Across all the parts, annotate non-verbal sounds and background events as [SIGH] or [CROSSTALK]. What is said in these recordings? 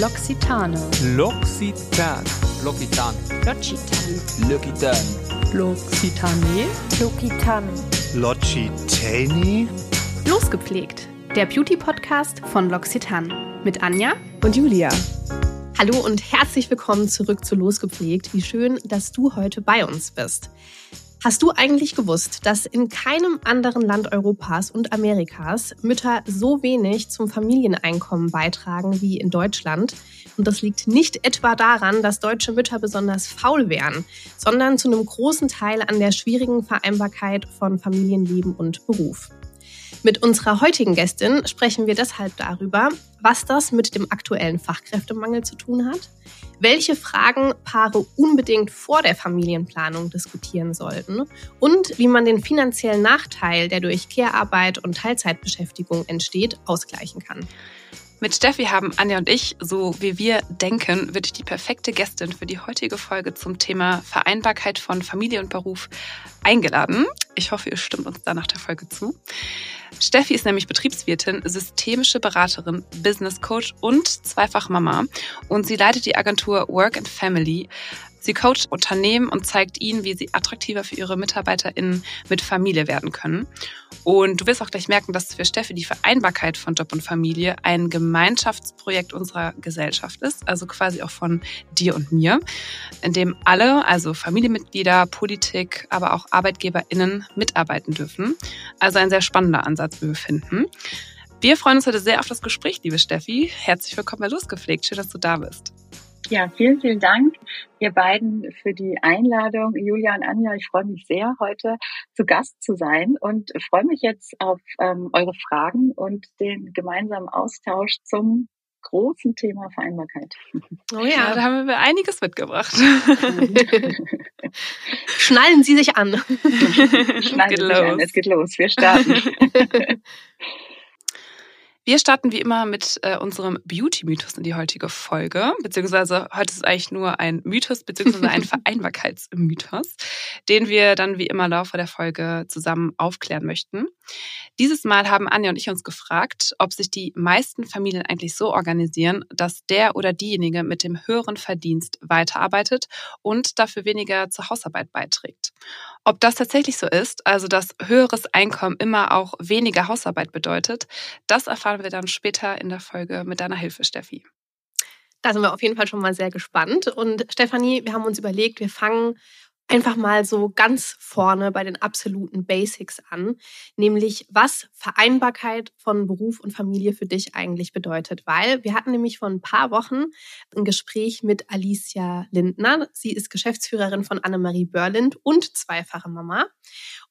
L'Occitane. L'Occitan. L'Occitan. L'Occitane. L'Occitan. L'Occitane. Lokitan. Logitani? Losgepflegt. Der Beauty-Podcast von L'Occitane. Mit Anja. Und Julia. Hallo und herzlich willkommen zurück zu Losgepflegt. Wie schön, dass du heute bei uns bist. Hast du eigentlich gewusst, dass in keinem anderen Land Europas und Amerikas Mütter so wenig zum Familieneinkommen beitragen wie in Deutschland? Und das liegt nicht etwa daran, dass deutsche Mütter besonders faul wären, sondern zu einem großen Teil an der schwierigen Vereinbarkeit von Familienleben und Beruf. Mit unserer heutigen Gästin sprechen wir deshalb darüber, was das mit dem aktuellen Fachkräftemangel zu tun hat, welche Fragen Paare unbedingt vor der Familienplanung diskutieren sollten und wie man den finanziellen Nachteil, der durch Care-Arbeit und Teilzeitbeschäftigung entsteht, ausgleichen kann. Mit Steffi haben Anja und ich, so wie wir denken, wirklich die perfekte Gästin für die heutige Folge zum Thema Vereinbarkeit von Familie und Beruf eingeladen. Ich hoffe, ihr stimmt uns da nach der Folge zu. Steffi ist nämlich Betriebswirtin, systemische Beraterin, Business Coach und zweifach Mama. Und sie leitet die Agentur Work and Family. Sie coacht Unternehmen und zeigt ihnen, wie sie attraktiver für ihre MitarbeiterInnen mit Familie werden können. Und du wirst auch gleich merken, dass für Steffi die Vereinbarkeit von Job und Familie ein Gemeinschaftsprojekt unserer Gesellschaft ist, also quasi auch von dir und mir, in dem alle, also Familienmitglieder, Politik, aber auch ArbeitgeberInnen mitarbeiten dürfen. Also ein sehr spannender Ansatz, wie wir finden. Wir freuen uns heute sehr auf das Gespräch, liebe Steffi. Herzlich willkommen bei Losgepflegt. Schön, dass du da bist. Ja, vielen, vielen Dank, ihr beiden, für die Einladung. Julia und Anja, ich freue mich sehr, heute zu Gast zu sein und freue mich jetzt auf ähm, eure Fragen und den gemeinsamen Austausch zum großen Thema Vereinbarkeit. Oh ja, da haben wir einiges mitgebracht. [LAUGHS] Schnallen Sie sich an. Schnallen Sie sich an. Es geht los. Wir starten. [LAUGHS] Wir starten wie immer mit äh, unserem Beauty-Mythos in die heutige Folge, beziehungsweise heute ist es eigentlich nur ein Mythos, beziehungsweise ein [LAUGHS] Vereinbarkeitsmythos, den wir dann wie immer im Laufe der Folge zusammen aufklären möchten. Dieses Mal haben Anja und ich uns gefragt, ob sich die meisten Familien eigentlich so organisieren, dass der oder diejenige mit dem höheren Verdienst weiterarbeitet und dafür weniger zur Hausarbeit beiträgt. Ob das tatsächlich so ist, also dass höheres Einkommen immer auch weniger Hausarbeit bedeutet, das erfahren wir dann später in der Folge mit deiner Hilfe, Steffi. Da sind wir auf jeden Fall schon mal sehr gespannt. Und Stefanie, wir haben uns überlegt, wir fangen einfach mal so ganz vorne bei den absoluten Basics an, nämlich was Vereinbarkeit von Beruf und Familie für dich eigentlich bedeutet. Weil wir hatten nämlich vor ein paar Wochen ein Gespräch mit Alicia Lindner. Sie ist Geschäftsführerin von Annemarie Börlind und zweifache Mama.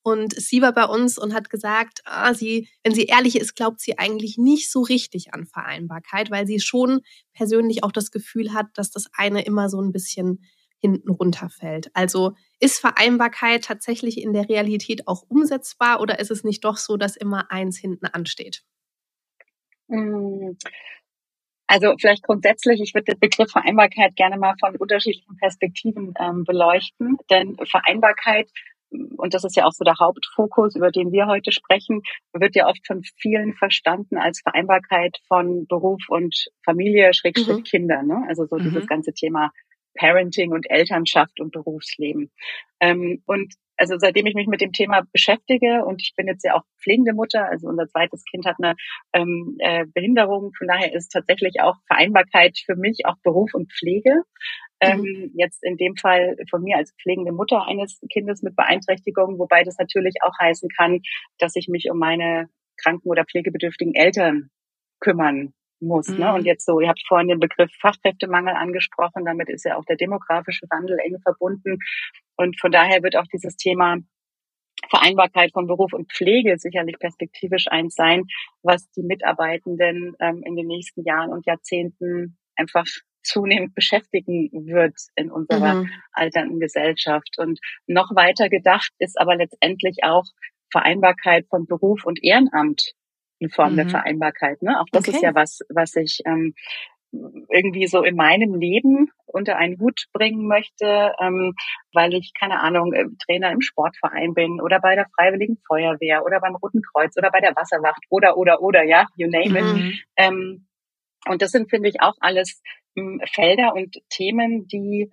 Und sie war bei uns und hat gesagt, ah, sie, wenn sie ehrlich ist, glaubt sie eigentlich nicht so richtig an Vereinbarkeit, weil sie schon persönlich auch das Gefühl hat, dass das eine immer so ein bisschen hinten runterfällt. Also ist Vereinbarkeit tatsächlich in der Realität auch umsetzbar oder ist es nicht doch so, dass immer eins hinten ansteht? Also vielleicht grundsätzlich, ich würde den Begriff Vereinbarkeit gerne mal von unterschiedlichen Perspektiven ähm, beleuchten, denn Vereinbarkeit und das ist ja auch so der Hauptfokus, über den wir heute sprechen, wird ja oft von vielen verstanden als Vereinbarkeit von Beruf und Familie, Schrägstrich Mhm. Kinder. Ne? Also so Mhm. dieses ganze Thema Parenting und Elternschaft und Berufsleben. Ähm, und also seitdem ich mich mit dem Thema beschäftige und ich bin jetzt ja auch pflegende Mutter, also unser zweites Kind hat eine ähm, äh, Behinderung, von daher ist tatsächlich auch Vereinbarkeit für mich auch Beruf und Pflege. Ähm, jetzt in dem Fall von mir als pflegende Mutter eines Kindes mit Beeinträchtigung, wobei das natürlich auch heißen kann, dass ich mich um meine kranken oder pflegebedürftigen Eltern kümmern muss. Ne? Mhm. Und jetzt so, ihr habt vorhin den Begriff Fachkräftemangel angesprochen, damit ist ja auch der demografische Wandel eng verbunden. Und von daher wird auch dieses Thema Vereinbarkeit von Beruf und Pflege sicherlich perspektivisch eins sein, was die Mitarbeitenden ähm, in den nächsten Jahren und Jahrzehnten einfach zunehmend beschäftigen wird in unserer Mhm. alternden Gesellschaft. Und noch weiter gedacht ist aber letztendlich auch Vereinbarkeit von Beruf und Ehrenamt eine Form der Mhm. Vereinbarkeit. Ne? Auch das ist Okay. ja was, was ich ähm, irgendwie so in meinem Leben unter einen Hut bringen möchte, ähm, weil ich, keine Ahnung, äh, Trainer im Sportverein bin oder bei der Freiwilligen Feuerwehr oder beim Roten Kreuz oder bei der Wasserwacht oder, oder, oder, ja, you name it. Mhm. Ähm, Und das sind, finde ich, auch alles hm, Felder und Themen, die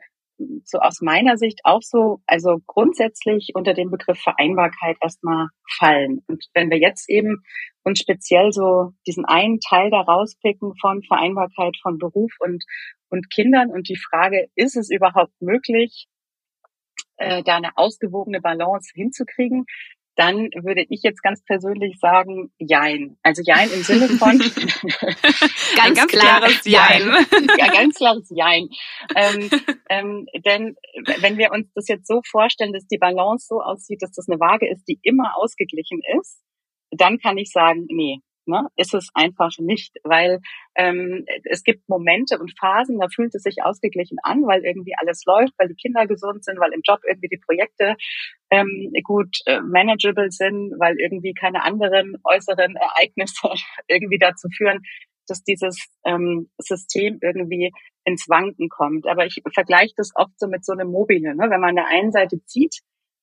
so aus meiner Sicht auch so, also grundsätzlich unter dem Begriff Vereinbarkeit erstmal fallen. Und wenn wir jetzt eben uns speziell so diesen einen Teil da rauspicken von Vereinbarkeit von Beruf und, und Kindern und die Frage, ist es überhaupt möglich, äh, da eine ausgewogene Balance hinzukriegen, dann würde ich jetzt ganz persönlich sagen, Jein. Also Jein im Sinne von [LAUGHS] ganz, ganz klares Jein. [LAUGHS] ja, ganz klares Jein. Ähm, ähm, denn wenn wir uns das jetzt so vorstellen, dass die Balance so aussieht, dass das eine Waage ist, die immer ausgeglichen ist, dann kann ich sagen, nee, ne, ist es einfach nicht, weil ähm, es gibt Momente und Phasen, da fühlt es sich ausgeglichen an, weil irgendwie alles läuft, weil die Kinder gesund sind, weil im Job irgendwie die Projekte ähm, gut äh, manageable sind, weil irgendwie keine anderen äußeren Ereignisse [LAUGHS] irgendwie dazu führen, dass dieses ähm, System irgendwie ins Wanken kommt. Aber ich vergleiche das oft so mit so einem Mobile. Ne? Wenn man an der einen Seite zieht,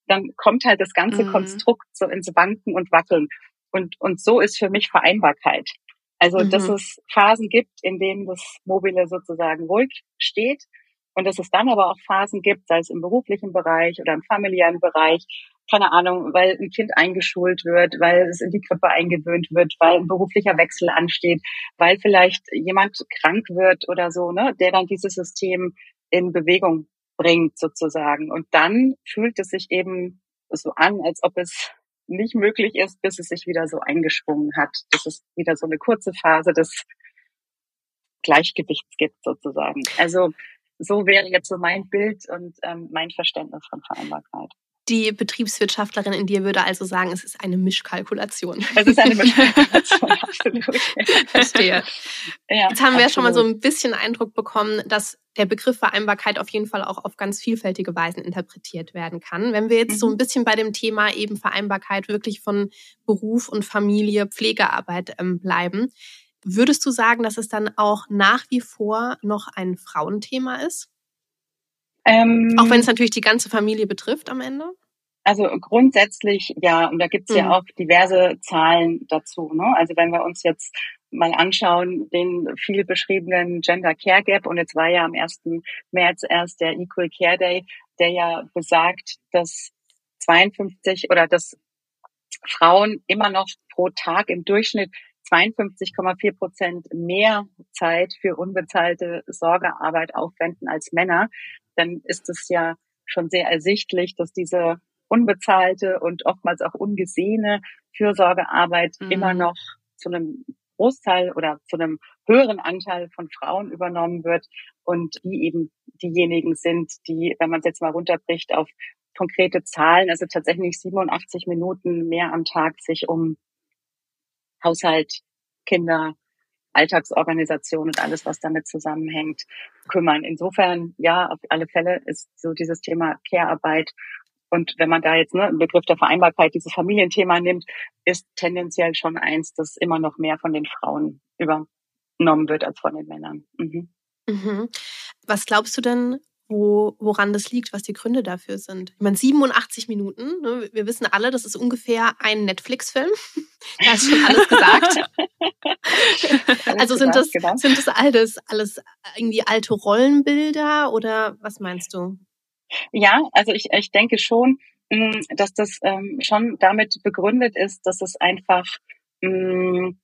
dann kommt halt das ganze mhm. Konstrukt so ins Wanken und Wackeln. Und, und so ist für mich Vereinbarkeit. Also, mhm. dass es Phasen gibt, in denen das Mobile sozusagen ruhig steht und dass es dann aber auch Phasen gibt, sei es im beruflichen Bereich oder im familiären Bereich, keine Ahnung, weil ein Kind eingeschult wird, weil es in die Krippe eingewöhnt wird, weil ein beruflicher Wechsel ansteht, weil vielleicht jemand krank wird oder so, ne, der dann dieses System in Bewegung bringt sozusagen. Und dann fühlt es sich eben so an, als ob es nicht möglich ist, bis es sich wieder so eingeschwungen hat. Das ist wieder so eine kurze Phase des Gleichgewichts gibt sozusagen. Also so wäre jetzt so mein Bild und ähm, mein Verständnis von Vereinbarkeit. Die Betriebswirtschaftlerin in dir würde also sagen, es ist eine Mischkalkulation. Es ist eine Mischkalkulation, [LAUGHS] absolut. Verstehe. Ja, Jetzt haben wir ja schon mal so ein bisschen Eindruck bekommen, dass der Begriff Vereinbarkeit auf jeden Fall auch auf ganz vielfältige Weisen interpretiert werden kann. Wenn wir jetzt mhm. so ein bisschen bei dem Thema eben Vereinbarkeit wirklich von Beruf und Familie, Pflegearbeit ähm, bleiben, würdest du sagen, dass es dann auch nach wie vor noch ein Frauenthema ist? Ähm, auch wenn es natürlich die ganze Familie betrifft am Ende? Also grundsätzlich ja, und da gibt's mhm. ja auch diverse Zahlen dazu. Ne? Also wenn wir uns jetzt mal anschauen, den viel beschriebenen Gender Care Gap, und jetzt war ja am 1. März erst der Equal Care Day, der ja besagt, dass 52 oder dass Frauen immer noch pro Tag im Durchschnitt 52,4 Prozent mehr Zeit für unbezahlte Sorgearbeit aufwenden als Männer, dann ist es ja schon sehr ersichtlich, dass diese unbezahlte und oftmals auch ungesehene Fürsorgearbeit mhm. immer noch zu einem Großteil oder zu einem höheren Anteil von Frauen übernommen wird und die eben diejenigen sind, die, wenn man es jetzt mal runterbricht auf konkrete Zahlen, also tatsächlich 87 Minuten mehr am Tag sich um Haushalt, Kinder, Alltagsorganisation und alles, was damit zusammenhängt, kümmern. Insofern, ja, auf alle Fälle ist so dieses Thema Care-Arbeit und wenn man da jetzt ne, im Begriff der Vereinbarkeit dieses Familienthema nimmt, ist tendenziell schon eins, das immer noch mehr von den Frauen übernommen wird als von den Männern. Mhm. Mhm. Was glaubst du denn, wo, woran das liegt, was die Gründe dafür sind. Ich meine, 87 Minuten, ne? wir wissen alle, das ist ungefähr ein Netflix-Film. Da ist schon alles gesagt. [LAUGHS] alles also sind das, genau. sind das alles, alles irgendwie alte Rollenbilder oder was meinst du? Ja, also ich, ich denke schon, mm, dass das ähm, schon damit begründet ist, dass es einfach mh, mm,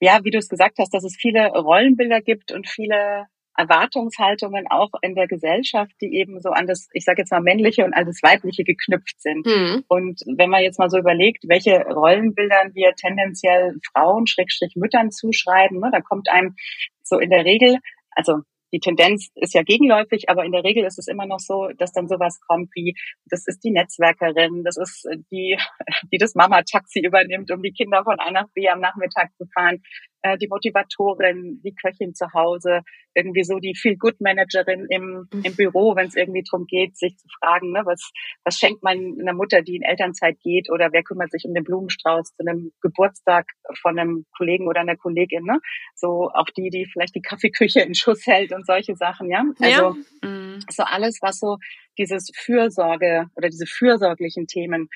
ja, wie du es gesagt hast, dass es viele Rollenbilder gibt und viele Erwartungshaltungen auch in der Gesellschaft, die eben so an das, ich sage jetzt mal männliche und an das weibliche geknüpft sind. Mhm. Und wenn man jetzt mal so überlegt, welche Rollenbildern wir tendenziell Frauen, Schrägstrich Müttern zuschreiben, ne, da kommt einem so in der Regel, also die Tendenz ist ja gegenläufig, aber in der Regel ist es immer noch so, dass dann sowas kommt wie, das ist die Netzwerkerin, das ist die, [LAUGHS] die das Mama-Taxi übernimmt, um die Kinder von A nach B am Nachmittag zu fahren äh, die Motivatorin, die Köchin zu Hause, irgendwie so die Feel-Good-Managerin im, im mhm. Büro, wenn es irgendwie darum geht, sich zu fragen, ne, was, was schenkt man einer Mutter, die in Elternzeit geht oder wer kümmert sich um den Blumenstrauß zu einem Geburtstag von einem Kollegen oder einer Kollegin, ne? So auch die, die vielleicht die Kaffeeküche in Schuss hält und solche Sachen, ja. Also ja. Mhm. so alles, was so dieses Fürsorge oder diese fürsorglichen Themen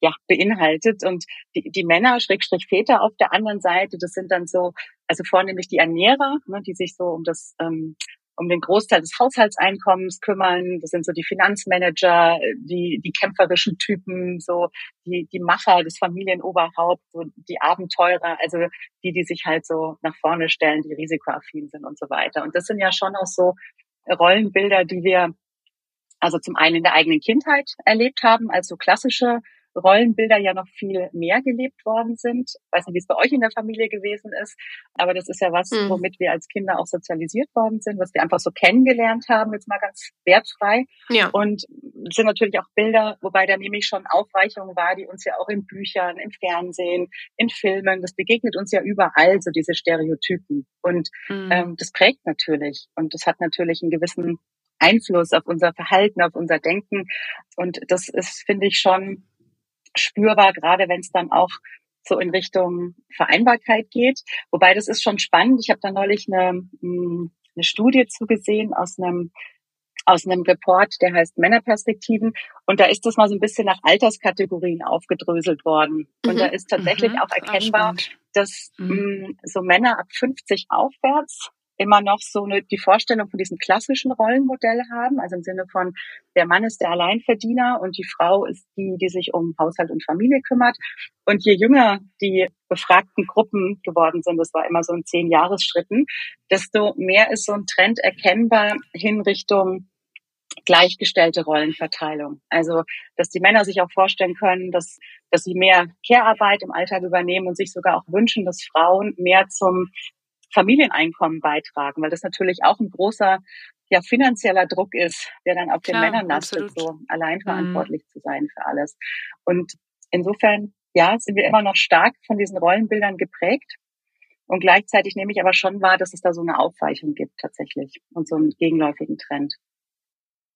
ja, beinhaltet. Und die, die Männer, Schrägstrich Väter auf der anderen Seite, das sind dann so also vornehmlich die Ernährer, ne, die sich so um das ähm, um den Großteil des Haushaltseinkommens kümmern. Das sind so die Finanzmanager, die, die kämpferischen Typen, so die, die Macher des Familienoberhaupts, so die Abenteurer, also die, die sich halt so nach vorne stellen, die risikoaffin sind und so weiter. Und das sind ja schon auch so Rollenbilder, die wir also zum einen in der eigenen Kindheit erlebt haben, als so klassische Rollenbilder ja noch viel mehr gelebt worden sind. Ich weiß nicht, wie es bei euch in der Familie gewesen ist, aber das ist ja was, mhm. womit wir als Kinder auch sozialisiert worden sind, was wir einfach so kennengelernt haben, jetzt mal ganz wertfrei. Ja. Und es sind natürlich auch Bilder, wobei da nämlich schon Aufweichung war, die uns ja auch in Büchern, im Fernsehen, in Filmen, das begegnet uns ja überall, so diese Stereotypen. Und mhm. ähm, das prägt natürlich. Und das hat natürlich einen gewissen Einfluss auf unser Verhalten, auf unser Denken. Und das ist, finde ich, schon spürbar, gerade wenn es dann auch so in Richtung Vereinbarkeit geht. Wobei das ist schon spannend. Ich habe da neulich eine, hm, eine Studie zugesehen aus einem aus einem Report, der heißt Männerperspektiven. Und da ist das mal so ein bisschen nach Alterskategorien aufgedröselt worden. Und mhm. da ist tatsächlich mhm. auch erkennbar, Ach, dass mhm. mh, hm, so Männer ab 50 aufwärts immer noch so eine, die Vorstellung von diesem klassischen Rollenmodell haben, also im Sinne von der Mann ist der Alleinverdiener und die Frau ist die, die sich um Haushalt und Familie kümmert. Und je jünger die befragten Gruppen geworden sind, das war immer so in zehn Jahresschritten, desto mehr ist so ein Trend erkennbar hin Richtung gleichgestellte Rollenverteilung. Also, dass die Männer sich auch vorstellen können, dass, dass sie mehr Care-Arbeit im Alltag übernehmen und sich sogar auch wünschen, dass Frauen mehr zum Familieneinkommen beitragen, weil das natürlich auch ein großer ja, finanzieller Druck ist, der dann auf Klar, den Männern lastet, so allein verantwortlich mhm. zu sein für alles. Und insofern, ja, sind wir immer noch stark von diesen Rollenbildern geprägt. Und gleichzeitig nehme ich aber schon wahr, dass es da so eine Aufweichung gibt tatsächlich und so einen gegenläufigen Trend.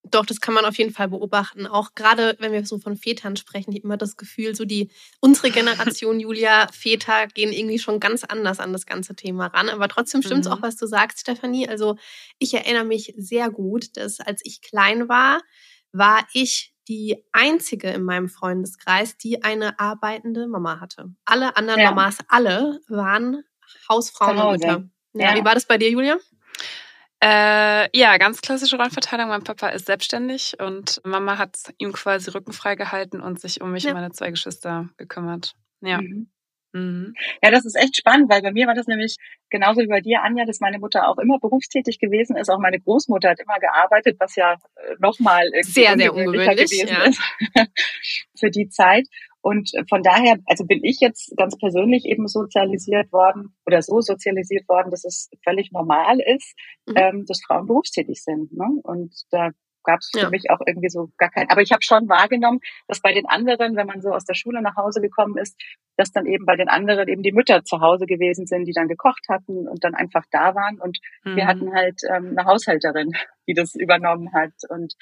Doch, das kann man auf jeden Fall beobachten. Auch gerade, wenn wir so von Vätern sprechen, ich habe immer das Gefühl, so die, unsere Generation, [LAUGHS] Julia, Väter gehen irgendwie schon ganz anders an das ganze Thema ran. Aber trotzdem stimmt es mhm. auch, was du sagst, Stefanie. Also ich erinnere mich sehr gut, dass als ich klein war, war ich die einzige in meinem Freundeskreis, die eine arbeitende Mama hatte. Alle anderen ja. Mamas, alle waren Hausfrauen und Mütter. Ja, ja. Wie war das bei dir, Julia? Äh, ja, ganz klassische Rollenverteilung. Mein Papa ist selbstständig und Mama hat ihm quasi Rücken freigehalten und sich um mich ja. und meine zwei Geschwister gekümmert. Ja. Mhm. Mhm. Ja, das ist echt spannend, weil bei mir war das nämlich genauso wie bei dir, Anja, dass meine Mutter auch immer berufstätig gewesen ist. Auch meine Großmutter hat immer gearbeitet, was ja äh, nochmal sehr, sehr ungewöhnlich gewesen ja. ist [LAUGHS] für die Zeit. Und von daher, also bin ich jetzt ganz persönlich eben sozialisiert worden oder so sozialisiert worden, dass es völlig normal ist, mhm. ähm, dass Frauen berufstätig sind. Ne? Und da gab es für ja. mich auch irgendwie so gar kein. Aber ich habe schon wahrgenommen, dass bei den anderen, wenn man so aus der Schule nach Hause gekommen ist, dass dann eben bei den anderen eben die Mütter zu Hause gewesen sind, die dann gekocht hatten und dann einfach da waren. Und mhm. wir hatten halt ähm, eine Haushälterin, die das übernommen hat und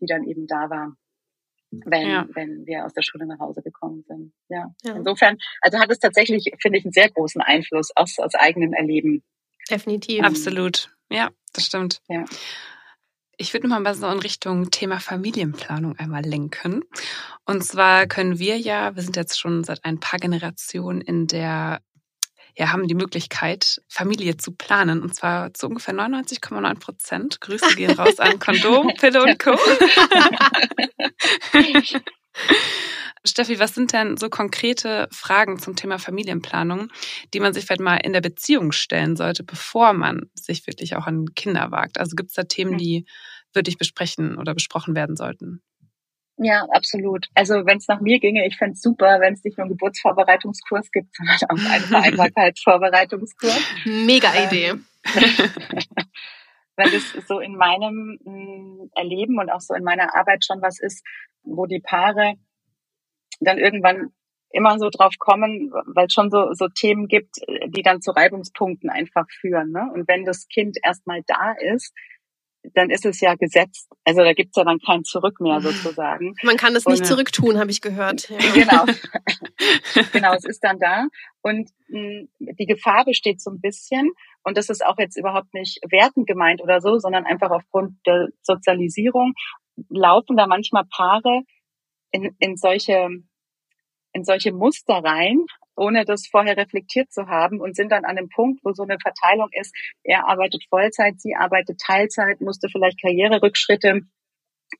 die dann eben da war wenn, ja. wenn wir aus der Schule nach Hause gekommen sind. Ja. ja. Insofern, also hat es tatsächlich, finde ich, einen sehr großen Einfluss aus, aus eigenem Erleben. Definitiv. Absolut. Ja, das stimmt. Ja. Ich würde mal so in Richtung Thema Familienplanung einmal lenken. Und zwar können wir ja, wir sind jetzt schon seit ein paar Generationen in der ja, haben die Möglichkeit, Familie zu planen. Und zwar zu ungefähr 99,9 Prozent. Grüße gehen raus an Kondom, [LAUGHS] Pille und Co. [LAUGHS] Steffi, was sind denn so konkrete Fragen zum Thema Familienplanung, die man sich vielleicht mal in der Beziehung stellen sollte, bevor man sich wirklich auch an Kinder wagt? Also gibt es da Themen, die wirklich besprechen oder besprochen werden sollten? Ja, absolut. Also wenn es nach mir ginge, ich fände super, wenn es nicht nur einen Geburtsvorbereitungskurs gibt, sondern auch [LAUGHS] einen Vereinbarkeitsvorbereitungskurs. Mega ähm, Idee. [LAUGHS] weil es so in meinem mm, Erleben und auch so in meiner Arbeit schon was ist, wo die Paare dann irgendwann immer so drauf kommen, weil es schon so, so Themen gibt, die dann zu Reibungspunkten einfach führen. Ne? Und wenn das Kind erstmal da ist, dann ist es ja gesetzt. Also da gibt's ja dann kein Zurück mehr sozusagen. Man kann es nicht und, zurücktun, habe ich gehört. [LAUGHS] Genau. [LAUGHS] genau, es ist dann da. Und mh, hm, die Gefahr besteht so ein bisschen, und das ist auch jetzt überhaupt nicht wertend gemeint oder so, sondern einfach aufgrund der Sozialisierung, laufen da manchmal Paare in, in solche in solche Muster rein, ohne das vorher reflektiert zu haben und sind dann an dem Punkt, wo so eine Verteilung ist, er arbeitet Vollzeit, sie arbeitet Teilzeit, musste vielleicht Karriererückschritte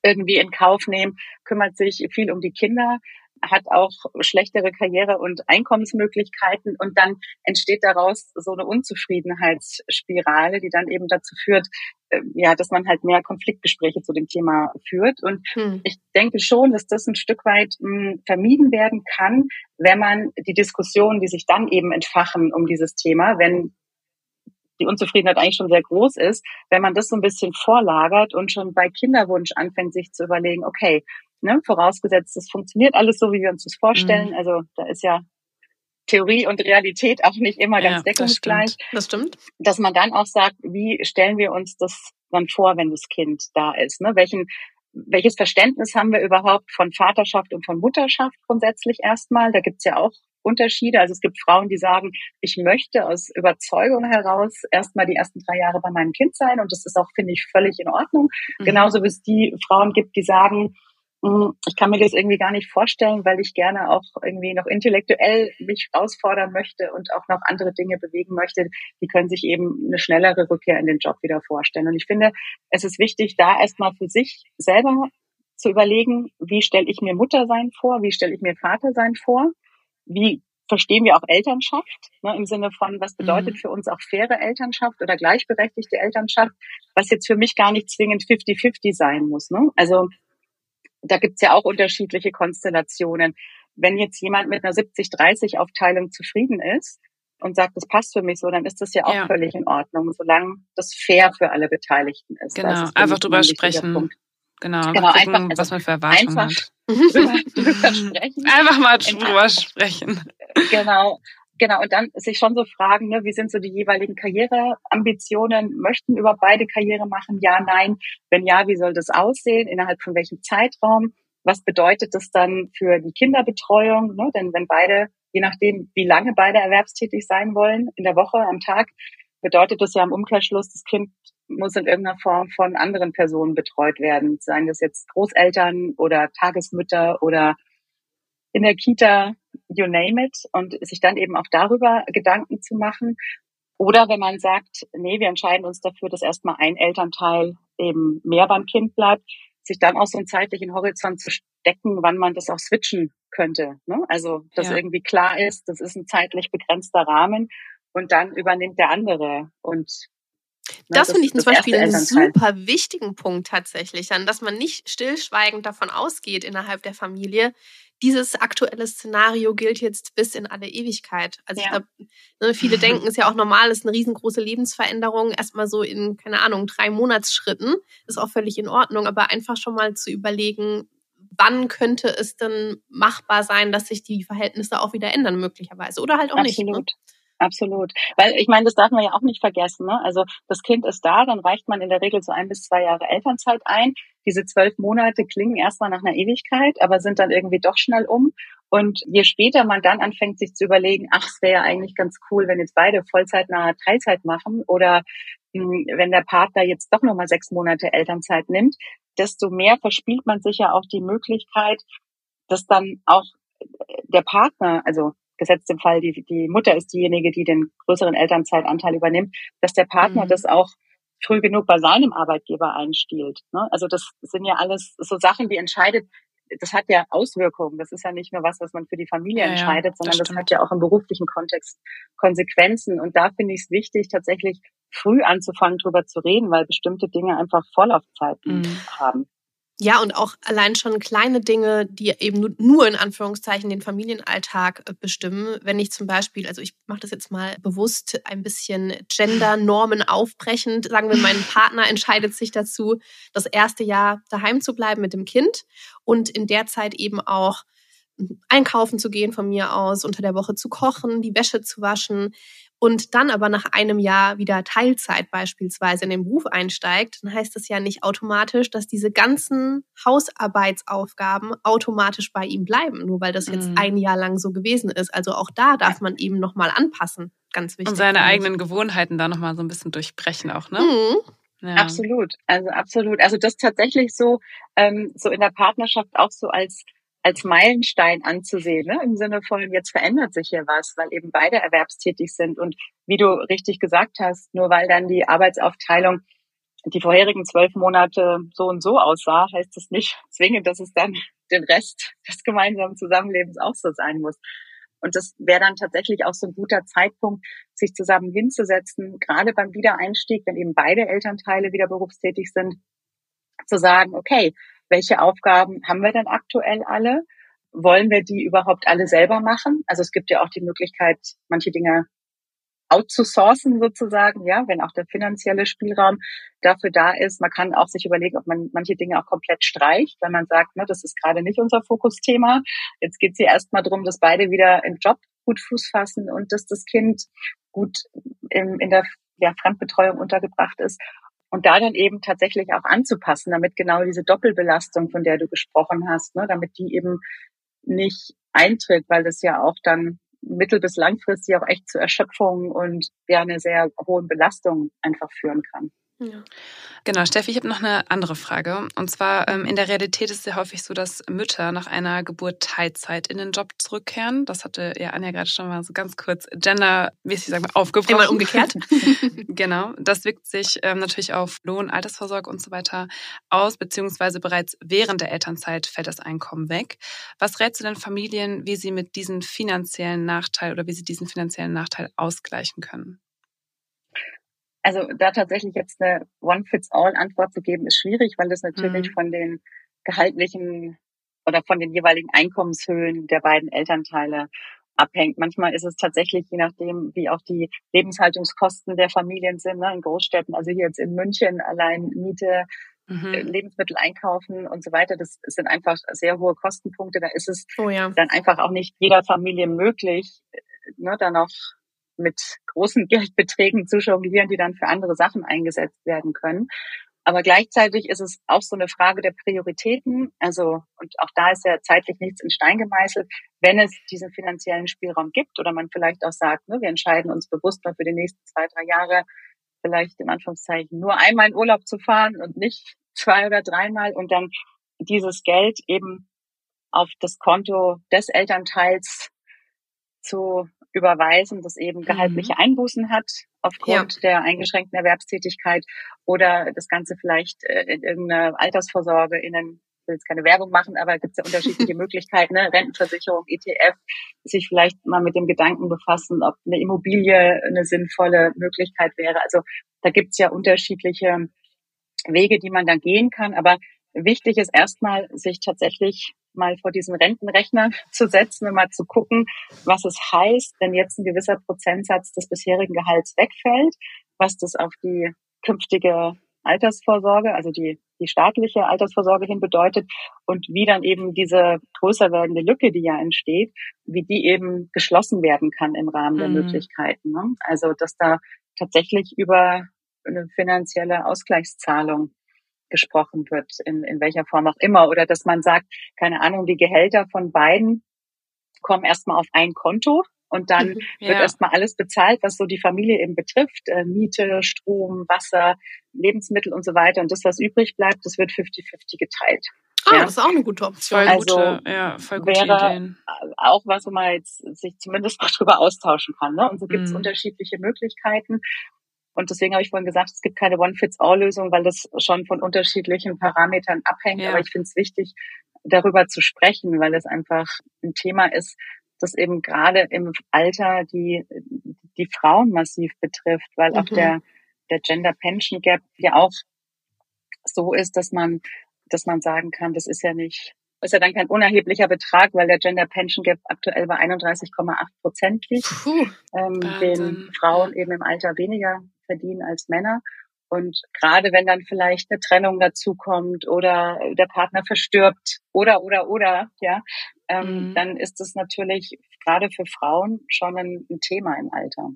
irgendwie in Kauf nehmen, kümmert sich viel um die Kinder, hat auch schlechtere Karriere- und Einkommensmöglichkeiten und dann entsteht daraus so eine Unzufriedenheitsspirale, die dann eben dazu führt, äh, ja, dass man halt mehr Konfliktgespräche zu dem Thema führt. Und hm. ich denke schon, dass das ein Stück weit mh, hm, vermieden werden kann, wenn man die Diskussionen, die sich dann eben entfachen um dieses Thema, wenn die Unzufriedenheit eigentlich schon sehr groß ist, wenn man das so ein bisschen vorlagert und schon bei Kinderwunsch anfängt, sich zu überlegen, okay, ne, vorausgesetzt, es funktioniert alles so, wie wir uns das vorstellen. Mhm. Also da ist ja Theorie und Realität auch nicht immer ganz ja, deckungsgleich. Das stimmt. das stimmt. Dass man dann auch sagt, wie stellen wir uns das dann vor, wenn das Kind da ist? Ne? Welchen, welches Verständnis haben wir überhaupt von Vaterschaft und von Mutterschaft grundsätzlich erstmal? Da gibt's ja auch Unterschiede. Also es gibt Frauen, die sagen, ich möchte aus Überzeugung heraus erstmal die ersten drei Jahre bei meinem Kind sein und das ist auch, finde ich, völlig in Ordnung. Mhm. Genauso wie es die Frauen gibt, die sagen, ich kann mir das irgendwie gar nicht vorstellen, weil ich gerne auch irgendwie noch intellektuell mich herausfordern möchte und auch noch andere Dinge bewegen möchte. Die können sich eben eine schnellere Rückkehr in den Job wieder vorstellen. Und ich finde, es ist wichtig, da erstmal für sich selber zu überlegen, wie stelle ich mir Muttersein vor, wie stelle ich mir Vatersein vor wie verstehen wir auch Elternschaft, ne, im Sinne von, was bedeutet mhm. für uns auch faire Elternschaft oder gleichberechtigte Elternschaft, was jetzt für mich gar nicht zwingend 50-50 sein muss. Ne? Also da gibt's ja auch unterschiedliche Konstellationen. Wenn jetzt jemand mit einer 70-30-Aufteilung zufrieden ist und sagt, das passt für mich so, dann ist das ja auch ja. völlig in Ordnung, solange das fair für alle Beteiligten ist. Genau, ist einfach drüber sprechen. Genau, genau gucken, einfach, also was man für Erwartungen einfach hat. Drüber, drüber sprechen. [LAUGHS] Einfach mal drüber sprechen. Genau. Genau, und dann sich schon so fragen, ne, wie sind so die jeweiligen Karriereambitionen? Möchten über beide Karriere machen? Ja, nein. Wenn ja, wie soll das aussehen? Innerhalb von welchem Zeitraum? Was bedeutet das dann für die Kinderbetreuung? Ne? Denn wenn beide, je nachdem, wie lange beide erwerbstätig sein wollen, in der Woche, am Tag, bedeutet das ja im Umkehrschluss, das Kind muss in irgendeiner Form von anderen Personen betreut werden, seien das jetzt Großeltern oder Tagesmütter oder in der Kita, you name it, und sich dann eben auch darüber Gedanken zu machen. Oder wenn man sagt, nee, wir entscheiden uns dafür, dass erstmal ein Elternteil eben mehr beim Kind bleibt, sich dann auch so einen zeitlichen Horizont zu stecken, wann man das auch switchen könnte. Ne? Also, dass ja. irgendwie klar ist, das ist ein zeitlich begrenzter Rahmen und dann übernimmt der andere. Und das, das finde ich zum Beispiel einen super wichtigen Punkt tatsächlich, dann, dass man nicht stillschweigend davon ausgeht innerhalb der Familie, dieses aktuelle Szenario gilt jetzt bis in alle Ewigkeit. Also ja. ich glaube, ne, viele denken, es ist ja auch normal, es ist eine riesengroße Lebensveränderung, erstmal so in, keine Ahnung, drei Monatsschritten, ist auch völlig in Ordnung, aber einfach schon mal zu überlegen, wann könnte es denn machbar sein, dass sich die Verhältnisse auch wieder ändern, möglicherweise. Oder halt auch Absolut. nicht. Ne? Absolut. Weil ich meine, das darf man ja auch nicht vergessen. Ne? Also das Kind ist da, dann reicht man in der Regel so ein bis zwei Jahre Elternzeit ein. Diese zwölf Monate klingen erstmal nach einer Ewigkeit, aber sind dann irgendwie doch schnell um. Und je später man dann anfängt, sich zu überlegen, ach, es wäre ja eigentlich ganz cool, wenn jetzt beide vollzeitnahe Teilzeit machen oder mh, hm, wenn der Partner jetzt doch nochmal sechs Monate Elternzeit nimmt, desto mehr verspielt man sich ja auch die Möglichkeit, dass dann auch der Partner, also gesetzt im Fall, die, die Mutter ist diejenige, die den größeren Elternzeitanteil übernimmt, dass der Partner mhm. das auch früh genug bei seinem Arbeitgeber einstiehlt. Ne? Also das sind ja alles so Sachen, die entscheidet, das hat ja Auswirkungen. Das ist ja nicht nur was, was man für die Familie ja, entscheidet, ja, sondern das, das hat ja auch im beruflichen Kontext Konsequenzen. Und da finde ich es wichtig, tatsächlich früh anzufangen, drüber zu reden, weil bestimmte Dinge einfach Vorlaufzeiten mhm. haben. Ja, und auch allein schon kleine Dinge, die eben nur in Anführungszeichen den Familienalltag äh, bestimmen. Wenn ich zum Beispiel, also ich mache das jetzt mal bewusst ein bisschen Gender-Normen aufbrechend, sagen wir, mein Partner entscheidet sich dazu, das erste Jahr daheim zu bleiben mit dem Kind und in der Zeit eben auch einkaufen zu gehen von mir aus, unter der Woche zu kochen, die Wäsche zu waschen, und dann aber nach einem Jahr wieder Teilzeit beispielsweise in den Beruf einsteigt, dann heißt das ja nicht automatisch, dass diese ganzen Hausarbeitsaufgaben automatisch bei ihm bleiben, nur weil das jetzt mhm. ein Jahr lang so gewesen ist. Also auch da darf man eben nochmal anpassen. Ganz wichtig. Und seine eigenen Gewohnheiten da nochmal so ein bisschen durchbrechen auch, ne? Mhm. Ja. Absolut, also absolut. Also das tatsächlich so, ähm, so in der Partnerschaft auch so als als Meilenstein anzusehen, ne? im Sinne von, jetzt verändert sich hier was, weil eben beide erwerbstätig sind. Und wie du richtig gesagt hast, nur weil dann die Arbeitsaufteilung die vorherigen zwölf Monate so und so aussah, heißt das nicht [LAUGHS] zwingend, dass es dann den Rest des gemeinsamen Zusammenlebens auch so sein muss. Und das wäre dann tatsächlich auch so ein guter Zeitpunkt, sich zusammen hinzusetzen, gerade beim Wiedereinstieg, wenn eben beide Elternteile wieder berufstätig sind, zu sagen, okay, welche Aufgaben haben wir denn aktuell alle? Wollen wir die überhaupt alle selber machen? Also es gibt ja auch die Möglichkeit, manche Dinge outzusourcen sozusagen, ja, wenn auch der finanzielle Spielraum dafür da ist. Man kann auch sich überlegen, ob man manche Dinge auch komplett streicht, wenn man sagt, ne, das ist gerade nicht unser Fokusthema. Jetzt geht es hier erstmal darum, dass beide wieder im Job gut Fuß fassen und dass das Kind gut in, in der ja, Fremdbetreuung untergebracht ist und da dann eben tatsächlich auch anzupassen, damit genau diese Doppelbelastung, von der du gesprochen hast, ne, damit die eben nicht eintritt, weil das ja auch dann mittel- bis langfristig auch echt zu Erschöpfung und ja eine sehr hohen Belastung einfach führen kann. Ja. Genau, Steffi, ich habe noch eine andere Frage. Und zwar ähm, in der Realität ist es sehr häufig so, dass Mütter nach einer Geburt Teilzeit in den Job zurückkehren. Das hatte ja Anja gerade schon mal so ganz kurz gendermäßig sagen wir, aufgebrochen. Einmal umgekehrt. [LAUGHS] genau. Das wirkt sich ähm, natürlich auf Lohn, Altersvorsorge und so weiter aus, beziehungsweise bereits während der Elternzeit fällt das Einkommen weg. Was rätst du denn Familien, wie sie mit diesem finanziellen Nachteil oder wie sie diesen finanziellen Nachteil ausgleichen können? Also da tatsächlich jetzt eine One-Fits-All-Antwort zu geben, ist schwierig, weil das natürlich mhm. von den gehaltlichen oder von den jeweiligen Einkommenshöhen der beiden Elternteile abhängt. Manchmal ist es tatsächlich, je nachdem, wie auch die Lebenshaltungskosten der Familien sind, ne, in Großstädten, also hier jetzt in München allein Miete, mhm. Äh, Lebensmittel einkaufen und so weiter, das sind einfach sehr hohe Kostenpunkte. Da ist es oh ja. dann einfach auch nicht jeder Familie möglich, ne, da noch mit großen [LAUGHS] Geldbeträgen zu jonglieren, die dann für andere Sachen eingesetzt werden können. Aber gleichzeitig ist es auch so eine Frage der Prioritäten. Also, und auch da ist ja zeitlich nichts in Stein gemeißelt. Wenn es diesen finanziellen Spielraum gibt oder man vielleicht auch sagt, ne, wir entscheiden uns bewusst mal für die nächsten zwei, drei Jahre vielleicht in Anführungszeichen nur einmal in Urlaub zu fahren und nicht [LAUGHS] zwei oder dreimal und dann dieses Geld eben auf das Konto des Elternteils zu überweisen, das eben gehaltliche mhm. Einbußen hat aufgrund ja. der eingeschränkten Erwerbstätigkeit oder das Ganze vielleicht äh, in irgendeine Altersvorsorge in einen ich will jetzt keine Werbung machen, aber gibt es ja unterschiedliche [LAUGHS] Möglichkeiten, ne? Rentenversicherung, ETF, sich vielleicht mal mit dem Gedanken befassen, ob eine Immobilie eine sinnvolle Möglichkeit wäre. Also da gibt es ja unterschiedliche Wege, die man dann gehen kann. Aber wichtig ist erstmal, sich tatsächlich mal vor diesen Rentenrechner [LAUGHS] zu setzen und mal zu gucken, was es heißt, wenn jetzt ein gewisser Prozentsatz des bisherigen Gehalts wegfällt, was das auf die künftige Altersvorsorge, also die, die staatliche Altersvorsorge hin bedeutet und wie dann eben diese größer werdende Lücke, die ja entsteht, wie die eben geschlossen werden kann im Rahmen der mhm. Möglichkeiten. Ne? Also dass da tatsächlich über eine finanzielle Ausgleichszahlung gesprochen wird, in, in welcher Form auch immer. Oder dass man sagt, keine Ahnung, die Gehälter von beiden kommen erstmal auf ein Konto und dann mhm, ja. wird erstmal alles bezahlt, was so die Familie eben betrifft. Äh, Miete, Strom, Wasser, Lebensmittel und so weiter. Und das, was übrig bleibt, das wird 50-50 geteilt. Ah, ja. das ist auch eine gute Option. Voll also gute, ja, voll gute wäre Ideen. auch was, wo man jetzt sich zumindest [LAUGHS] mal drüber austauschen kann. Ne? Und so gibt es mhm. unterschiedliche Möglichkeiten. Und deswegen habe ich vorhin gesagt, es gibt keine One-Fits-All-Lösung, weil das schon von unterschiedlichen Parametern abhängt. Ja. Aber ich finde es wichtig, darüber zu sprechen, weil es einfach ein Thema ist, das eben gerade im Alter die, die Frauen massiv betrifft, weil mhm. auch der, der Gender Pension Gap ja auch so ist, dass man, dass man sagen kann, das ist ja nicht, ist ja dann kein unerheblicher Betrag, weil der Gender Pension Gap aktuell bei 31,8 Prozent liegt, Puh, ähm, den Frauen eben im Alter weniger verdienen als Männer. Und gerade wenn dann vielleicht eine Trennung dazukommt oder der Partner verstirbt oder oder oder, ja, ähm, mhm. dann ist es natürlich gerade für Frauen schon ein, ein Thema im Alter.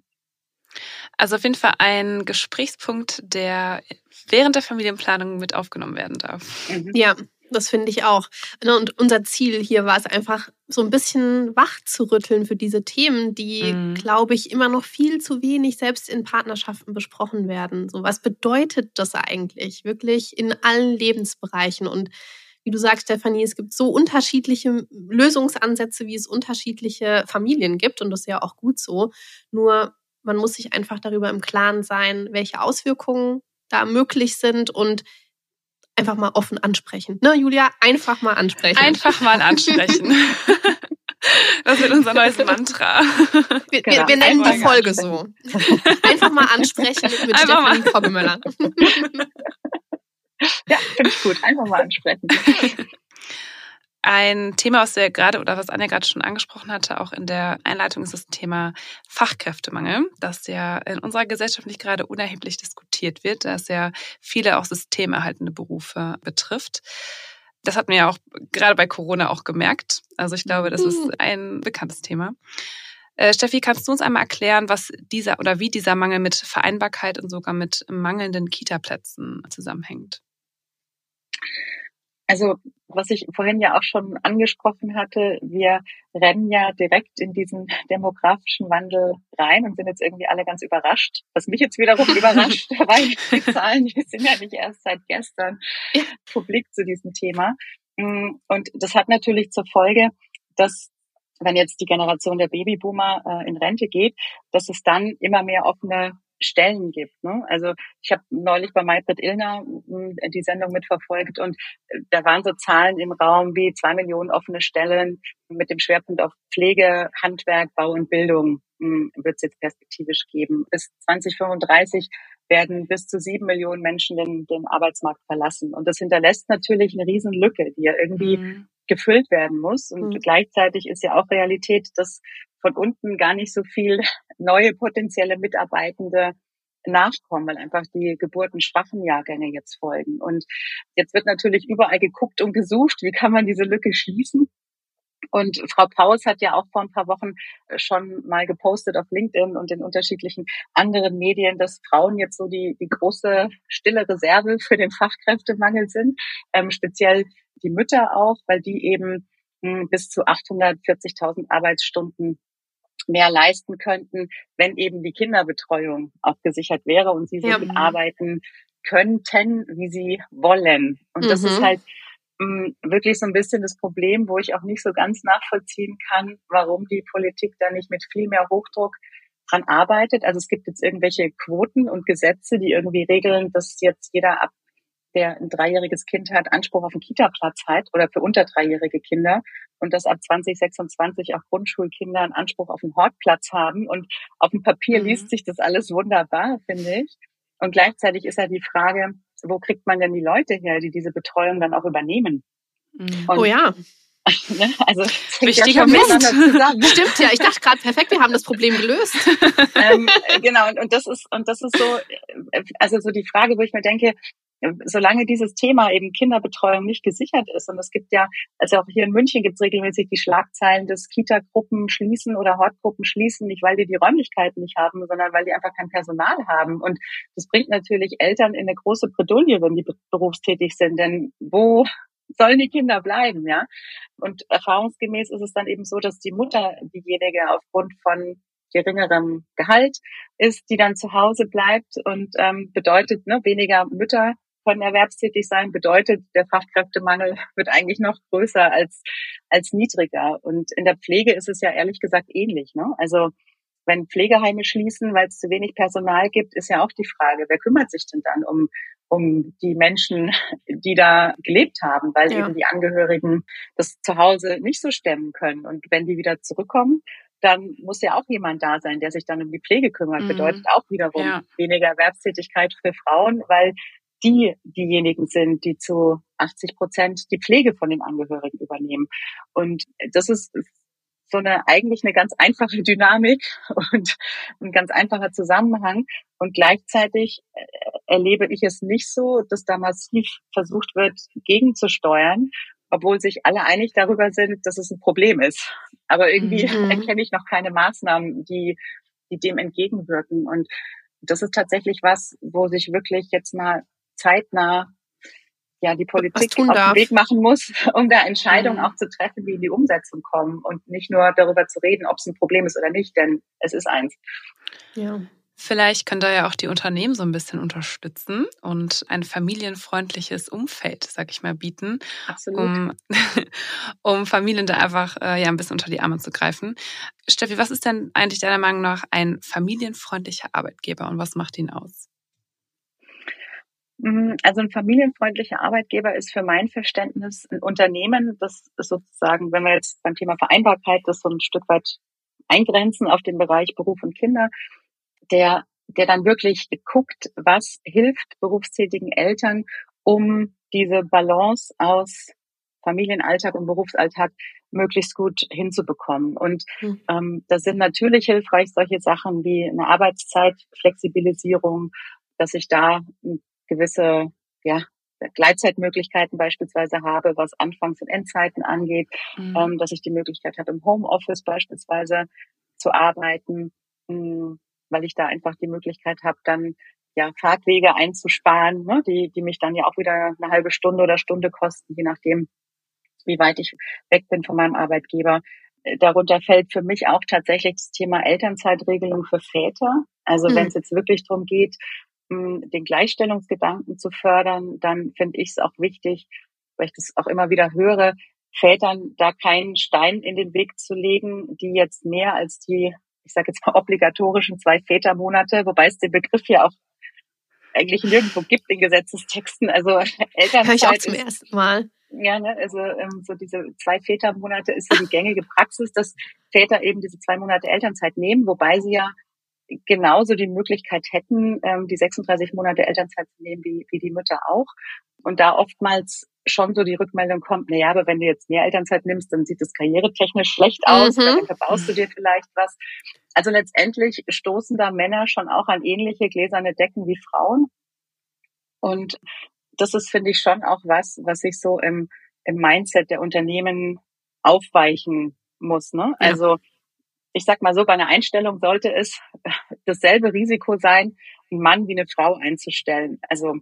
Also auf jeden Fall ein Gesprächspunkt, der während der Familienplanung mit aufgenommen werden darf. Mhm. Ja, das finde ich auch. Ne, und unser Ziel hier war es einfach, so ein bisschen wach zu rütteln für diese Themen, die, mhm. glaube ich, immer noch viel zu wenig selbst in Partnerschaften besprochen werden. So, was bedeutet das eigentlich wirklich in allen Lebensbereichen? Und wie wie du sagst, Stefanie, es gibt so unterschiedliche Lösungsansätze, wie es unterschiedliche Familien gibt und das ist ja auch gut so. Nur man muss sich einfach darüber im Klaren sein, welche Auswirkungen da möglich sind und einfach mal offen ansprechen. Ne, Julia? Einfach mal ansprechen. Einfach mal ansprechen. [LAUGHS] Das wird unser neues Mantra. Wir, genau. wir, wir nennen die Folge so. Einfach mal ansprechen mit Einfach Stefanie Kobbemöller. [LAUGHS] Ja, finde ich gut. Einfach mal ansprechen. [LAUGHS] Ein Thema, was wir gerade oder was Anja gerade schon angesprochen hatte, auch in der Einleitung, ist das Thema Fachkräftemangel, das ja in unserer Gesellschaft nicht gerade unerheblich diskutiert wird, da es ja viele auch systemerhaltende Berufe betrifft. Das hat man ja auch gerade bei Corona auch gemerkt. Also ich glaube, das ist mhm. ein bekanntes Thema. Äh, Steffi, kannst du uns einmal erklären, was dieser oder wie dieser Mangel mit Vereinbarkeit und sogar mit mangelnden Kita-Plätzen zusammenhängt? Also was ich vorhin ja auch schon angesprochen hatte, wir rennen ja direkt in diesen demografischen Wandel rein und sind jetzt irgendwie alle ganz überrascht. Was mich jetzt wiederum überrascht, [LAUGHS] weil die Zahlen, die sind ja nicht erst seit gestern publik zu diesem Thema. Und das hat natürlich zur Folge, dass wenn jetzt die Generation der Babyboomer äh, in Rente geht, dass es dann immer mehr offene Stellen gibt. Ne? Also ich habe neulich bei Maybrit Illner hm, die Sendung mitverfolgt und äh, da waren so Zahlen im Raum wie zwei Millionen offene Stellen mit dem Schwerpunkt auf Pflege, Handwerk, Bau und Bildung hm, wird es jetzt perspektivisch geben. Bis 2035 werden bis zu sieben Millionen Menschen den, den Arbeitsmarkt verlassen. Und das hinterlässt natürlich eine riesen Lücke, die ja irgendwie mhm. gefüllt werden muss. Und mhm. gleichzeitig ist ja auch Realität, dass von unten gar nicht so viel [LAUGHS] neue potenzielle Mitarbeitende nachkommen, weil einfach die geburtenschwachen Jahrgänge jetzt folgen. Und jetzt wird natürlich überall geguckt und gesucht, wie kann man diese Lücke schließen. Und Frau Paus hat ja auch vor ein paar Wochen schon mal gepostet auf LinkedIn und in unterschiedlichen anderen Medien, dass Frauen jetzt so die, die große stille Reserve für den Fachkräftemangel sind, ähm, speziell die Mütter auch, weil die eben mh, hm, bis zu 840.000 Arbeitsstunden mehr leisten könnten, wenn eben die Kinderbetreuung auch gesichert wäre und sie so ja. arbeiten könnten, wie sie wollen. Und mhm. das ist mhm. halt wirklich so ein bisschen das Problem, wo ich auch nicht so ganz nachvollziehen kann, warum die Politik da nicht mit viel mehr Hochdruck dran arbeitet. Also es gibt jetzt irgendwelche Quoten und Gesetze, die irgendwie regeln, dass jetzt jeder ab der ein dreijähriges Kind hat, Anspruch auf einen Kita-Platz hat oder für unter dreijährige Kinder und dass ab 2026 auch Grundschulkinder einen Anspruch auf einen Hortplatz haben. Und auf dem Papier mhm. liest sich das alles wunderbar, finde ich. Und gleichzeitig ist ja die Frage, wo kriegt man denn die Leute her, die diese Betreuung dann auch übernehmen? Mhm. oh ja. [LAUGHS] Ne, also wichtiger Mist. [LAUGHS] Stimmt ja. Ich dachte gerade perfekt, wir haben das Problem gelöst. ähm, genau und, und das ist und das ist so, äh, also so die Frage, wo ich mir denke, solange dieses Thema eben Kinderbetreuung nicht gesichert ist, und es gibt ja, also auch hier in München gibt es regelmäßig die Schlagzeilen, dass Kita-Gruppen schließen oder Hortgruppen schließen, nicht weil die die Räumlichkeiten nicht haben, sondern weil die einfach kein Personal haben. Und das bringt natürlich Eltern in eine große Bredouille, wenn die berufstätig sind, denn wo sollen die Kinder bleiben, ja? Und erfahrungsgemäß ist es dann eben so, dass die Mutter diejenige aufgrund von geringerem Gehalt ist, die dann zu Hause bleibt und ähm, bedeutet ne, weniger Mütter können erwerbstätig sein, bedeutet, der Fachkräftemangel wird eigentlich noch größer als, als niedriger. Und in der Pflege ist es ja ehrlich gesagt ähnlich. Ne? Also wenn Pflegeheime schließen, weil es zu wenig Personal gibt, ist ja auch die Frage, wer kümmert sich denn dann um, um die Menschen, die da gelebt haben, weil ja. eben die Angehörigen das zu Hause nicht so stemmen können. Und wenn die wieder zurückkommen, dann muss ja auch jemand da sein, der sich dann um die Pflege kümmert. Mhm. Bedeutet auch wiederum ja. weniger Erwerbstätigkeit für Frauen, weil die diejenigen sind, die zu 80 Prozent die Pflege von den Angehörigen übernehmen. Und das ist so eine eigentlich eine ganz einfache [LAUGHS] Dynamik und ein ganz einfacher Zusammenhang. Und gleichzeitig äh, erlebe ich es nicht so, dass da massiv versucht wird, gegenzusteuern obwohl sich alle einig darüber sind, dass es ein Problem ist. Aber irgendwie mhm. [LAUGHS] erkenne ich noch keine Maßnahmen, die, die dem entgegenwirken. Und das ist tatsächlich was, wo sich wirklich jetzt mal zeitnah ja die Politik auf den Weg machen muss, [LAUGHS] um da Entscheidungen mhm. auch zu treffen, die in die Umsetzung kommen und nicht nur darüber zu reden, ob es ein Problem ist oder nicht, denn es ist eins. Ja. Vielleicht können da ja auch die Unternehmen so ein bisschen unterstützen und ein familienfreundliches Umfeld, sag ich mal, bieten, Absolut. um, [LAUGHS] um Familien da einfach äh, ja ein bisschen unter die Arme zu greifen. Steffi, was ist denn eigentlich deiner Meinung nach ein familienfreundlicher Arbeitgeber und was macht ihn aus? Mm, also ein familienfreundlicher Arbeitgeber ist für mein Verständnis ein Unternehmen, das ist sozusagen, wenn wir jetzt beim Thema Vereinbarkeit das so ein Stück weit eingrenzen auf den Bereich Beruf und Kinder, der, der dann wirklich guckt, was hilft berufstätigen Eltern, um diese Balance aus Familienalltag und Berufsalltag möglichst gut hinzubekommen. Und mhm. ähm, das sind natürlich hilfreich solche Sachen wie eine Arbeitszeitflexibilisierung, dass ich da gewisse ja, Gleitzeitmöglichkeiten beispielsweise habe, was Anfangs- und Endzeiten angeht, mhm. ähm, dass ich die Möglichkeit habe, im Homeoffice beispielsweise zu arbeiten. Hm, weil ich da einfach die Möglichkeit habe, dann ja Fahrtwege einzusparen, ne, die, die mich dann ja auch wieder eine halbe Stunde oder Stunde kosten, je nachdem, wie weit ich weg bin von meinem Arbeitgeber. Äh, darunter fällt für mich auch tatsächlich das Thema Elternzeitregelung für Väter. Also mhm. wenn es jetzt wirklich darum geht, den Gleichstellungsgedanken zu fördern, dann finde ich es auch wichtig, weil ich das auch immer wieder höre, Vätern da keinen Stein in den Weg zu legen, die jetzt mehr als die ich sage jetzt mal, obligatorischen zwei Vätermonate, wobei es den Begriff ja auch eigentlich nirgendwo gibt in Gesetzestexten. Also Elternzeit. [LAUGHS] Hör ich auch zum ersten Mal. Ja, ne, also ähm, so diese zwei Vätermonate ist so die gängige Praxis, dass Väter eben diese zwei Monate Elternzeit nehmen, wobei sie ja genauso die Möglichkeit hätten, ähm, die 36 Monate Elternzeit zu nehmen wie, wie die Mütter auch. Und da oftmals schon so die Rückmeldung kommt, na ja, aber wenn du jetzt mehr Elternzeit nimmst, dann sieht es karrieretechnisch schlecht aus, mhm. dann verbaust du dir vielleicht was. Also letztendlich stoßen da Männer schon auch an ähnliche gläserne Decken wie Frauen. Und das ist, finde ich, schon auch was, was sich so im, im Mindset der Unternehmen aufweichen muss. Ne? Ja. Also ich sag mal so, bei einer Einstellung sollte es [LAUGHS] dasselbe Risiko sein, einen Mann wie eine Frau einzustellen. Also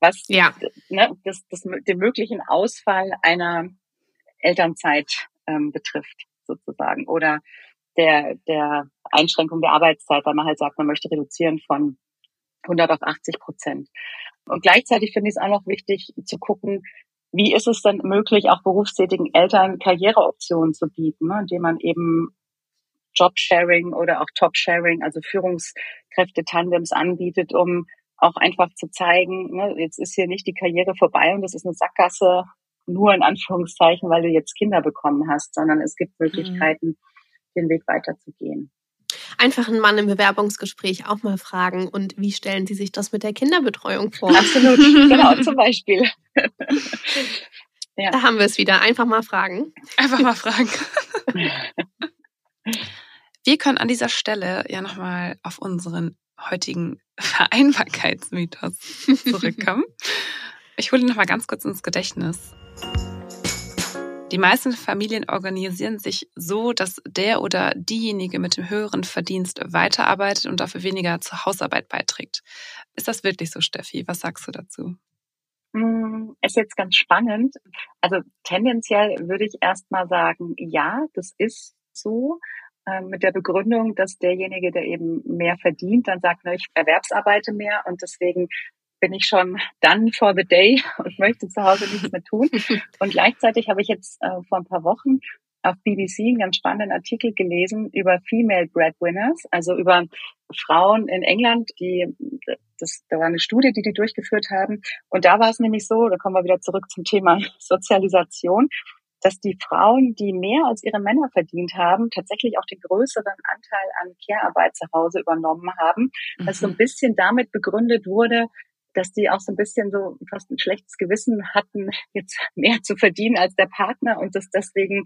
was ja. ne, das, das, den möglichen Ausfall einer Elternzeit ähm, betrifft, sozusagen. Oder der, der Einschränkung der Arbeitszeit, weil man halt sagt, man möchte reduzieren von 100 auf 80 Prozent. Und gleichzeitig finde ich es auch noch wichtig zu gucken, wie ist es denn möglich, auch berufstätigen Eltern Karriereoptionen zu bieten, ne, indem man eben Jobsharing oder auch Topsharing, also Führungskräfte-Tandems anbietet, um auch einfach zu zeigen, ne, jetzt ist hier nicht die Karriere vorbei und das ist eine Sackgasse, nur in Anführungszeichen, weil du jetzt Kinder bekommen hast, sondern es gibt. Möglichkeiten, mhm. den Weg weiterzugehen. Einfach einen Mann im Bewerbungsgespräch auch mal fragen und wie stellen Sie sich das mit der Kinderbetreuung vor? Absolut, [LAUGHS] genau, zum Beispiel. ja. Da haben wir es wieder. Einfach mal fragen. Einfach mal fragen. [LAUGHS] Wir können an dieser Stelle ja nochmal auf unseren heutigen [LAUGHS] Vereinbarkeitsmythos zurückkommen. ich hole ihn nochmal ganz kurz ins Gedächtnis. Die meisten Familien organisieren sich so, dass der oder diejenige mit dem höheren Verdienst weiterarbeitet und dafür weniger zur Hausarbeit beiträgt. Ist das wirklich so, Steffi? Was sagst du dazu? Hm, ist jetzt ganz spannend. Also tendenziell würde ich erst mal sagen, ja, das ist so. Ähm, mit der Begründung, dass derjenige, der eben mehr verdient, dann sagt, na, ich erwerbsarbeite mehr und deswegen bin ich schon done for the day [LAUGHS] und möchte zu Hause nichts mehr tun. [LAUGHS] Und gleichzeitig habe ich jetzt äh, vor ein paar Wochen auf BBC einen ganz spannenden Artikel gelesen über Female Breadwinners, also über Frauen in England, die, das, da war eine Studie, die die durchgeführt haben. Und da war es nämlich so, da kommen wir wieder zurück zum Thema [LAUGHS] Sozialisation, dass die Frauen, die mehr als ihre Männer verdient haben, tatsächlich auch den größeren Anteil an Care-Arbeit zu Hause übernommen haben, mhm. was so ein bisschen damit begründet wurde, dass die auch so ein bisschen so fast ein schlechtes Gewissen hatten, [LAUGHS] jetzt mehr zu verdienen als der Partner und das deswegen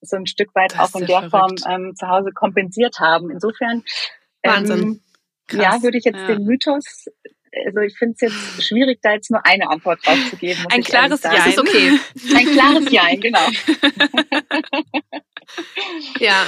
so ein Stück weit das auch in der verrückt. Form ähm, zu Hause kompensiert haben. Insofern Wahnsinn. Ähm, ja, würde ich jetzt ja. den Mythos also ich finde es jetzt schwierig, da jetzt nur eine Antwort drauf zu geben. Ein klares Ja ist okay. Ein klares Ja, genau. [LAUGHS] ja.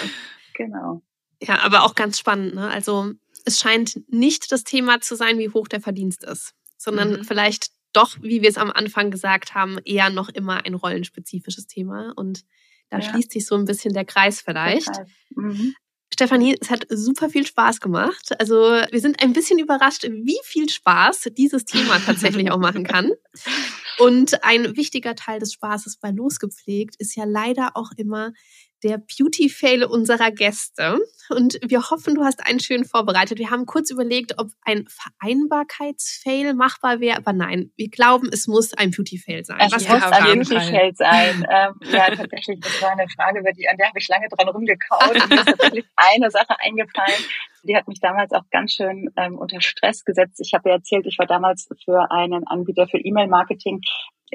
Genau. Ja, aber auch ganz spannend. Ne? Also es scheint nicht das Thema zu sein, wie hoch der Verdienst ist, sondern mhm. vielleicht doch, wie wir es am Anfang gesagt haben, eher noch immer ein rollenspezifisches Thema. Und da ja. schließt sich so ein bisschen der Kreis vielleicht. Der Kreis. Mhm. Stefanie, es hat super viel Spaß gemacht. Also wir sind ein bisschen überrascht, wie viel Spaß dieses Thema [LAUGHS] tatsächlich auch machen kann. Und ein wichtiger Teil des Spaßes bei Losgepflegt ist ja leider auch immer der Beauty-Fail unserer Gäste. Und wir hoffen, du hast einen schön vorbereitet. Wir haben kurz überlegt, ob ein Vereinbarkeitsfail machbar wäre, aber nein, wir glauben, es muss ein Beauty-Fail sein. Es Was muss ein Beauty-Fail sein. [LAUGHS] ähm, ja, tatsächlich, das war eine Frage, über die, an der habe ich lange dran rumgekaut. Und mir ist tatsächlich [LAUGHS] eine Sache eingefallen, die hat mich damals auch ganz schön ähm, unter Stress gesetzt. Ich habe ja erzählt, ich war damals für einen Anbieter für E-Mail-Marketing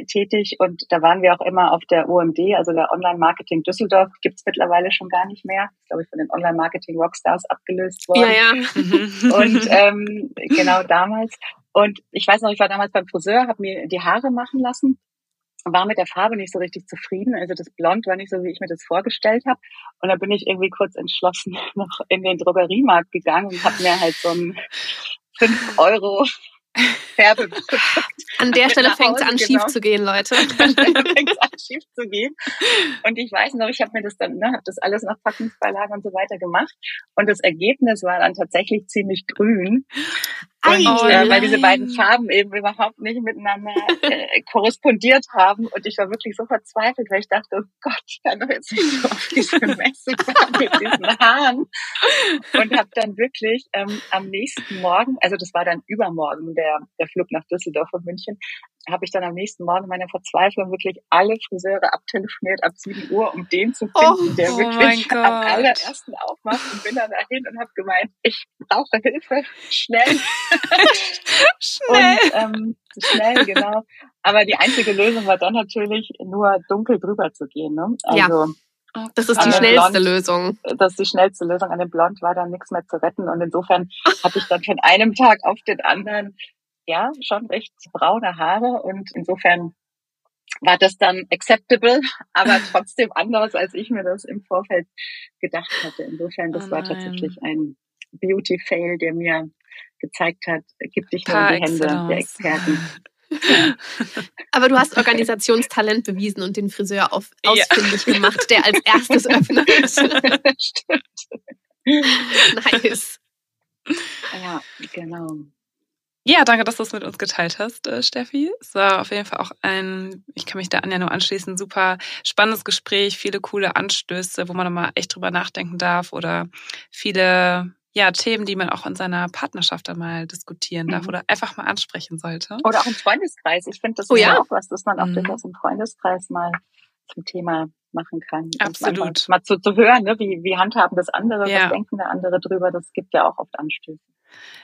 tätig und da waren wir auch immer auf der OMD, also der Online-Marketing Düsseldorf, gibt's mittlerweile schon gar nicht mehr. Ist, glaube ich, von den Online-Marketing-Rockstars abgelöst worden. Ja, ja. [LAUGHS] und ähm, genau damals. Und ich weiß noch, ich war damals beim Friseur, habe mir die Haare machen lassen war mit der Farbe nicht so richtig zufrieden. Also das Blond war nicht so, wie ich mir das vorgestellt habe. Und da bin ich irgendwie kurz entschlossen [LAUGHS] noch in den Drogeriemarkt gegangen und habe mir halt so ein 5 Euro Färbeprodukt. [LAUGHS] An der Stelle fängt es an, schief zu gehen, Leute. An der Stelle fängt es an, schief zu gehen. Und ich weiß noch, ich habe mir das dann, ne, habe das alles nach Packungsbeilage und so weiter gemacht. Und das Ergebnis war dann tatsächlich ziemlich grün. Und, oh, äh, weil diese beiden Farben eben überhaupt nicht miteinander äh, [LAUGHS] korrespondiert haben. Und ich war wirklich so verzweifelt, weil ich dachte, oh Gott, ich kann doch jetzt nicht auf diese [LAUGHS] Messe mit diesen Haaren. Und habe dann wirklich ähm, am nächsten Morgen, also das war dann übermorgen der, der Flug nach Düsseldorf und München, habe ich dann am nächsten Morgen meiner Verzweiflung wirklich alle Friseure abtelefoniert ab 7 Uhr, um den zu finden, oh, der oh wirklich [LAUGHS] am allerersten aufmacht und bin dann dahin und habe gemeint, ich brauche Hilfe, schnell. [LAUGHS] schnell. Und, ähm, schnell, genau. Aber die einzige Lösung war dann natürlich nur dunkel drüber zu gehen. Ne? Also, ja. Das ist die schnellste Blond, Lösung. Das ist die schnellste Lösung. An dem Blond war dann nichts mehr zu retten. Und insofern hatte ich dann von einem Tag auf den anderen ja schon recht braune Haare. Und insofern war das dann acceptable, aber [LAUGHS] trotzdem anders, als ich mir das im Vorfeld gedacht hatte. Insofern, das oh war tatsächlich ein Beauty-Fail, der mir gezeigt hat, gib dich nur in die Hände der Experten. [LAUGHS] Aber du hast Organisationstalent bewiesen und den Friseur auf, ausfindig ja. gemacht, der als erstes öffnet. [LAUGHS] Stimmt. Nice. Ja, genau. Ja, danke, dass du es mit uns geteilt hast, äh, Steffi. Es war auf jeden Fall auch ein, ich kann mich da Anja nur anschließen, super spannendes Gespräch, viele coole Anstöße, wo man nochmal echt drüber nachdenken darf oder viele ja, Themen, die man auch in seiner Partnerschaft einmal diskutieren darf mhm. oder einfach mal ansprechen sollte. Oder auch im Freundeskreis. Ich finde, das oh, ist ja auch was, das man auch mhm. durchaus im Freundeskreis mal zum Thema machen kann. Absolut. Mal zu, zu hören, ne? wie, wie handhaben das andere, ja. was denken der andere drüber, das gibt ja auch oft Anstöße.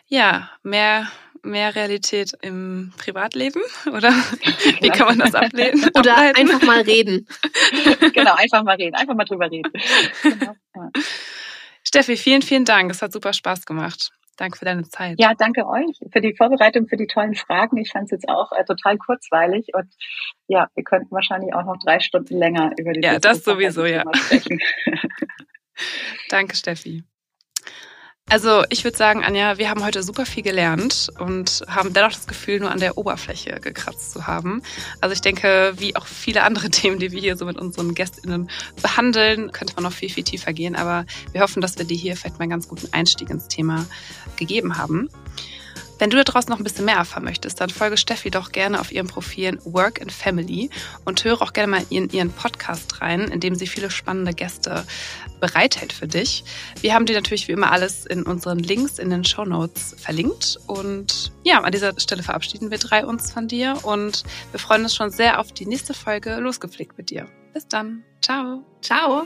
Ja, mehr, mehr Realität im Privatleben, [LAUGHS] oder? [LAUGHS] Wie kann man das ablehnen? [LAUGHS] Oder einfach mal reden. genau, einfach mal reden, einfach mal drüber reden. Genau. Ja. Steffi, vielen, vielen Dank. Es hat super Spaß gemacht. Danke für deine Zeit. Ja, danke euch für die Vorbereitung, für die tollen Fragen. Ich fand es jetzt auch äh, total kurzweilig und ja, wir könnten wahrscheinlich auch noch drei Stunden länger über die Ja, das sowieso, ja. [LAUGHS] [LAUGHS] Danke, Steffi. Also ich würde sagen, Anja, wir haben heute super viel gelernt und haben dennoch das Gefühl, nur an der Oberfläche gekratzt zu haben. Also ich denke, wie auch viele andere [LAUGHS] Themen, die wir hier so mit unseren GästInnen behandeln, könnte man noch viel, viel tiefer gehen. Aber wir hoffen, dass wir dir hier vielleicht mal einen ganz guten Einstieg ins Thema gegeben haben. Wenn du da draußen noch ein bisschen mehr erfahren möchtest, dann folge Steffi doch gerne auf ihren Profilen Work and Family und höre auch gerne mal in ihren Podcast rein, in dem sie viele spannende Gäste bereithält für dich. Wir haben dir natürlich wie immer alles in unseren Links in den Show Notes verlinkt. Und ja, an dieser Stelle verabschieden wir drei uns von dir und wir freuen uns schon sehr auf die nächste Folge Losgepflegt mit dir. Bis dann. Ciao. Ciao.